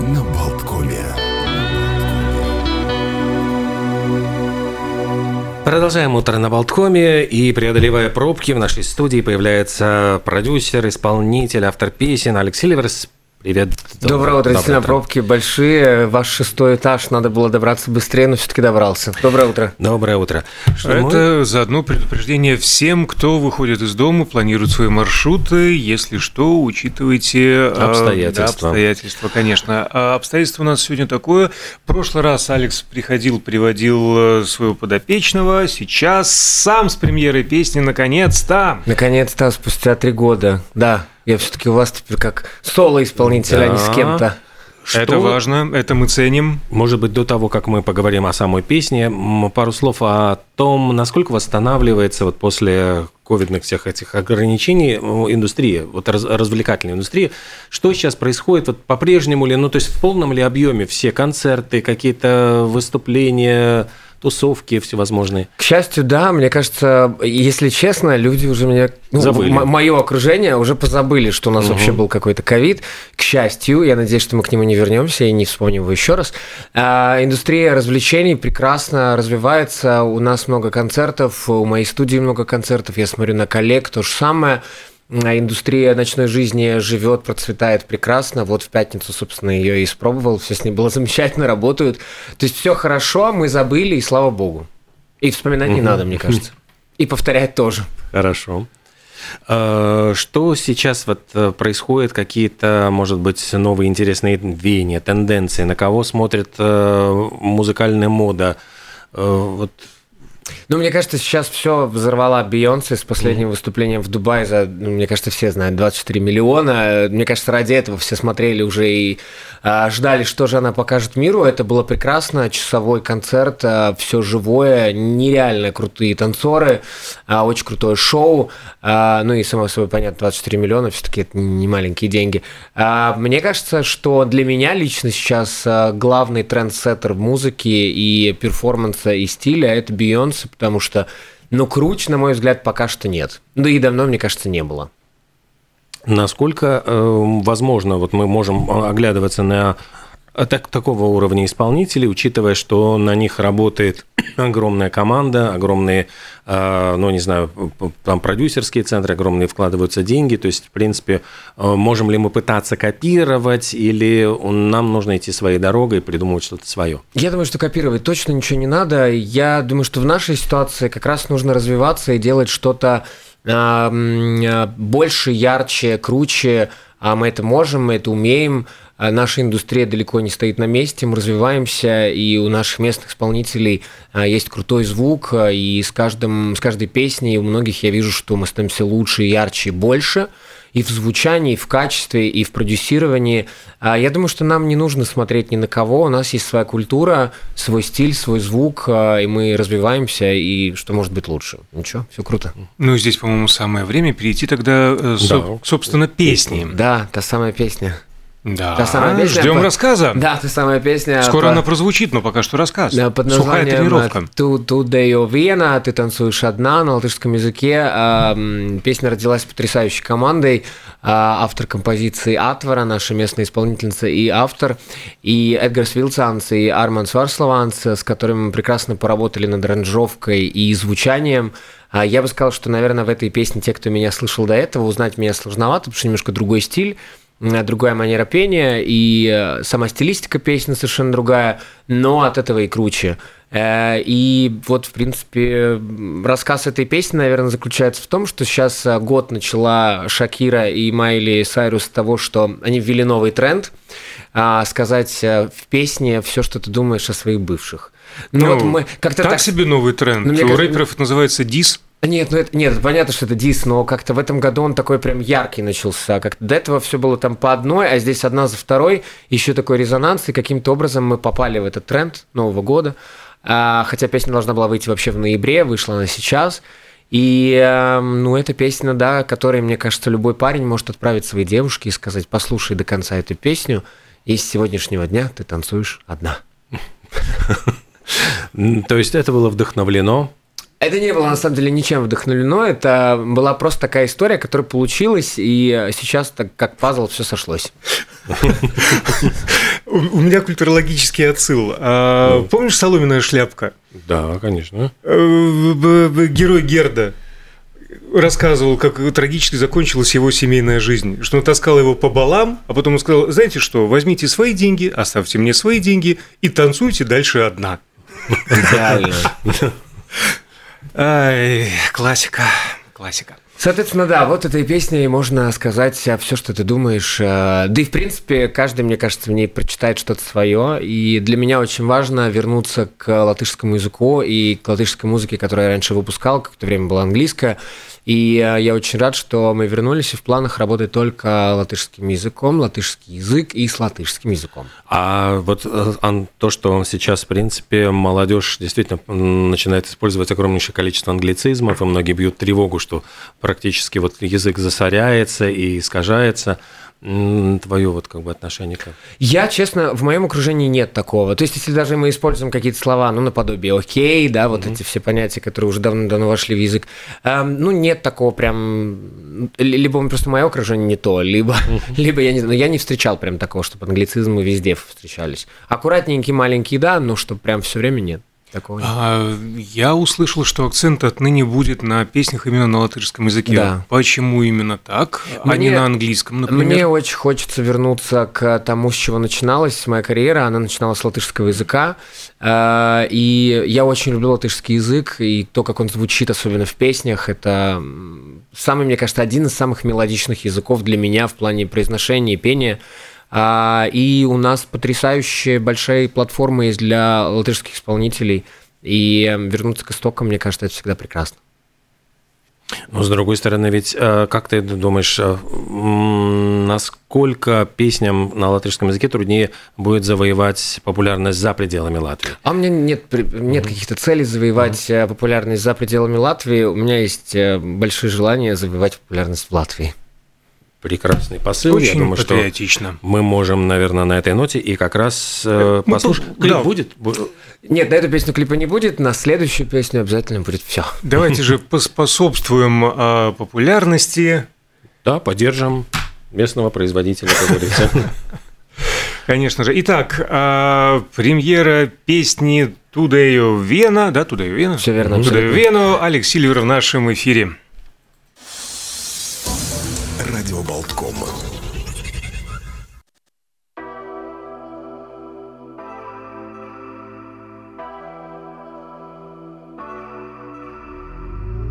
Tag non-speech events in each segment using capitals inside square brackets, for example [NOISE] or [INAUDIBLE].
на Болткоме. Продолжаем утро на Болткоме, и преодолевая пробки, в нашей студии появляется продюсер, исполнитель, автор песен Алексей Ливерс. Привет. Доброе утро. Действительно, пробки большие. Ваш шестой этаж. Надо было добраться быстрее, но все-таки добрался. Доброе утро. Доброе утро. Что Это мы... заодно предупреждение всем, кто выходит из дома, планирует свои маршруты. Если что, учитывайте обстоятельства. Да, обстоятельства, конечно. А обстоятельство у нас сегодня такое. В прошлый раз Алекс приходил, приводил э, своего подопечного. Сейчас сам с премьерой песни наконец-то. Наконец-то, спустя три года. Да. Я все-таки у вас теперь как соло-исполнитель, да. а не с кем-то. Что? Это важно, это мы ценим. Может быть, до того, как мы поговорим о самой песне, пару слов о том, насколько восстанавливается вот после ковидных всех этих ограничений индустрия, вот раз, развлекательная индустрия. Что сейчас происходит? Вот по-прежнему ли, ну то есть в полном ли объеме все концерты, какие-то выступления, тусовки всевозможные. К счастью, да. Мне кажется, если честно, люди уже меня... Ну, Забыли. Мое окружение уже позабыли, что у нас угу. вообще был какой-то ковид. К счастью, я надеюсь, что мы к нему не вернемся и не вспомним его еще раз. А, индустрия развлечений прекрасно развивается. У нас много концертов, у моей студии много концертов. Я смотрю на коллег, то же самое. А индустрия ночной жизни живет, процветает прекрасно. Вот в пятницу, собственно, ее и испробовал. Все с ней было [LAUGHS] замечательно, работают. То есть все хорошо, мы забыли, и слава богу. И вспоминать не надо, мне кажется. И повторять тоже. Хорошо. А, что сейчас вот э, происходит? Какие-то, может быть, новые интересные веяния, тенденции? На кого смотрит э, музыкальная мода? Э, вот ну, мне кажется, сейчас все взорвала Бейонсе с последним mm-hmm. выступлением в Дубае за, ну, мне кажется, все знают, 24 миллиона. Мне кажется, ради этого все смотрели уже и а, ждали, что же она покажет миру. Это было прекрасно, часовой концерт, а, все живое, нереально крутые танцоры, а, очень крутое шоу. А, ну и, само собой, понятно, 24 миллиона, все-таки это не маленькие деньги. А, мне кажется, что для меня лично сейчас а, главный трендсеттер в музыке и перформанса и стиля – это Бейонсе, потому что, ну, круче, на мой взгляд, пока что нет. Да и давно, мне кажется, не было. Насколько э, возможно, вот мы можем оглядываться на так, такого уровня исполнителей, учитывая, что на них работает [CLEARS THROAT] огромная команда, огромные, э, ну, не знаю, там продюсерские центры, огромные вкладываются деньги, то есть, в принципе, э, можем ли мы пытаться копировать, или нам нужно идти своей дорогой и придумывать что-то свое? Я думаю, что копировать точно ничего не надо. Я думаю, что в нашей ситуации как раз нужно развиваться и делать что-то больше, ярче, круче. А мы это можем, мы это умеем. А наша индустрия далеко не стоит на месте, мы развиваемся, и у наших местных исполнителей а, есть крутой звук, и с, каждым, с каждой песней у многих я вижу, что мы становимся лучше, ярче больше – и в звучании, и в качестве, и в продюсировании. А я думаю, что нам не нужно смотреть ни на кого. У нас есть своя культура, свой стиль, свой звук, а, и мы развиваемся, и что может быть лучше. Ничего, все круто. Ну, здесь, по-моему, самое время перейти тогда, э, да. собственно, песни. Да, та самая песня. Да, та самая песня, ждем по... рассказа. Да, та самая песня. Скоро по... она прозвучит, но пока что рассказ. Да, под Сухая тренировка. Ту, ту Део Вена, ты танцуешь одна на латышском языке. А, песня родилась потрясающей командой. А, автор композиции Атвара, наша местная исполнительница и автор, и Эдгарс Вилцанс, и Арман Сварслованс, с которыми мы прекрасно поработали над аранжировкой и звучанием. А, я бы сказал, что, наверное, в этой песне те, кто меня слышал до этого, узнать меня сложновато, потому что немножко другой стиль другая манера пения, и э, сама стилистика песни совершенно другая, но от этого и круче. Э, и вот, в принципе, рассказ этой песни, наверное, заключается в том, что сейчас э, год начала Шакира и Майли Сайрус с того, что они ввели новый тренд, а, сказать в песне все, что ты думаешь о своих бывших. Ну, ну вот мы как-то так, так себе новый тренд. Ну, У кажется... рэперов это называется дис. Нет, ну это, нет, понятно, что это дис, но как-то в этом году он такой прям яркий начался. Как до этого все было там по одной, а здесь одна за второй, еще такой резонанс, и каким-то образом мы попали в этот тренд Нового года. А, хотя песня должна была выйти вообще в ноябре, вышла она сейчас. И, э, ну, эта песня, да, которой, мне кажется, любой парень может отправить своей девушке и сказать, послушай до конца эту песню, и с сегодняшнего дня ты танцуешь одна. [LAUGHS] То есть это было вдохновлено это не было на самом деле ничем вдохновлено, это была просто такая история, которая получилась, и сейчас так как пазл все сошлось. У меня культурологический отсыл. А, помнишь соломенная шляпка? Да, конечно. Э, герой Герда рассказывал, как трагически закончилась его семейная жизнь, что он таскал его по балам, а потом он сказал, знаете что, возьмите свои деньги, оставьте мне свои деньги и танцуйте дальше одна. Идеально. [LAUGHS] Ай, классика, классика. Соответственно, да, вот этой песней можно сказать все, что ты думаешь. Э, да и, в принципе, каждый, мне кажется, в ней прочитает что-то свое. И для меня очень важно вернуться к латышскому языку и к латышской музыке, которую я раньше выпускал, какое-то время была английская. И э, я очень рад, что мы вернулись, и в планах работать только латышским языком, латышский язык и с латышским языком. А вот э, то, что сейчас, в принципе, молодежь действительно начинает использовать огромнейшее количество англицизмов, и многие бьют тревогу, что практически вот язык засоряется и искажается – твое вот как бы отношение как? Я, честно, в моем окружении нет такого. То есть, если даже мы используем какие-то слова, ну, наподобие окей, да, вот mm-hmm. эти все понятия, которые уже давно-давно вошли в язык, эм, ну, нет такого прям... Либо просто мое окружение не то, либо, mm-hmm. [LAUGHS] либо я не знаю, я не встречал прям такого, чтобы англицизмы везде встречались. Аккуратненькие, маленькие, да, но чтобы прям все время нет. Такого а, я услышал, что акцент отныне будет на песнях именно на латышском языке. Да. Почему именно так, мне, а не на английском, например? Мне очень хочется вернуться к тому, с чего начиналась моя карьера. Она начиналась с латышского языка. А, и я очень люблю латышский язык, и то, как он звучит, особенно в песнях, это самый, мне кажется, один из самых мелодичных языков для меня в плане произношения и пения. А, и у нас потрясающая большая платформа есть для латышских исполнителей. И эм, вернуться к истокам, мне кажется, это всегда прекрасно. Но с другой стороны, ведь э, как ты думаешь, э, насколько песням на латышском языке труднее будет завоевать популярность за пределами Латвии? А у меня нет, нет каких-то целей завоевать mm-hmm. популярность за пределами Латвии. У меня есть большое желание завоевать популярность в Латвии прекрасный посыл. Очень Я думаю, патриотично. что мы можем, наверное, на этой ноте и как раз э, ну, послушать. Клип да. будет? Нет, на эту песню клипа не будет, на следующую песню обязательно будет все. Давайте же [LAUGHS] поспособствуем э, популярности. Да, поддержим местного производителя, как говорится. [LAUGHS] Конечно же. Итак, э, премьера песни Тудею Вена, да, Тудею Вена? Все верно. Тудею Вену, Алекс Сильвер в нашем эфире. Радио Болтком.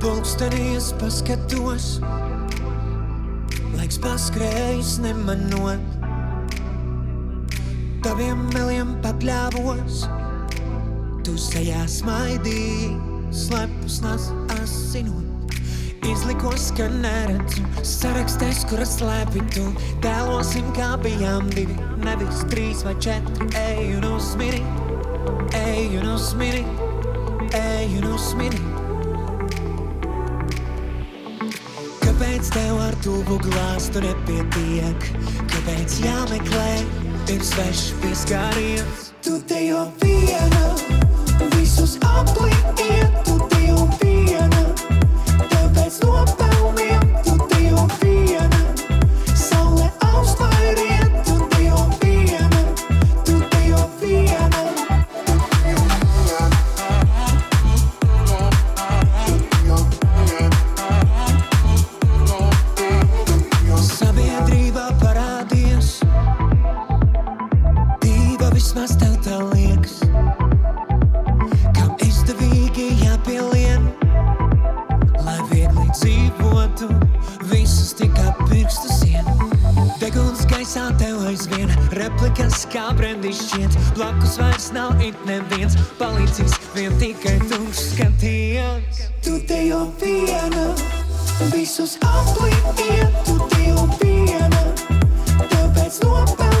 Pulkstenīs paskatos, laiks paskrējis nemanot. Taviem meliem pakļāvos, tu sejā smaidīji, slepus nas asinot. Izlikos, ka neredzu sarakstēs, kuras slēpi tu Tēlosim, kā bijām divi, nevis trīs vai četri Ej un uzmini, ej un uzmini, ej un uzmini Kāpēc tev ar tuvu glāstu nepietiek? Kāpēc jāmeklē ir svešs pieskāriens? Tu te jau viena, visus aplīgi iet, tu kā brendis šķiet. Blakus vairs nav it neviens, palīdzīs vien tikai tumšs skatiens. Tu te jau viena, visus aplītiet, tu te jau viena, tāpēc nopelniem,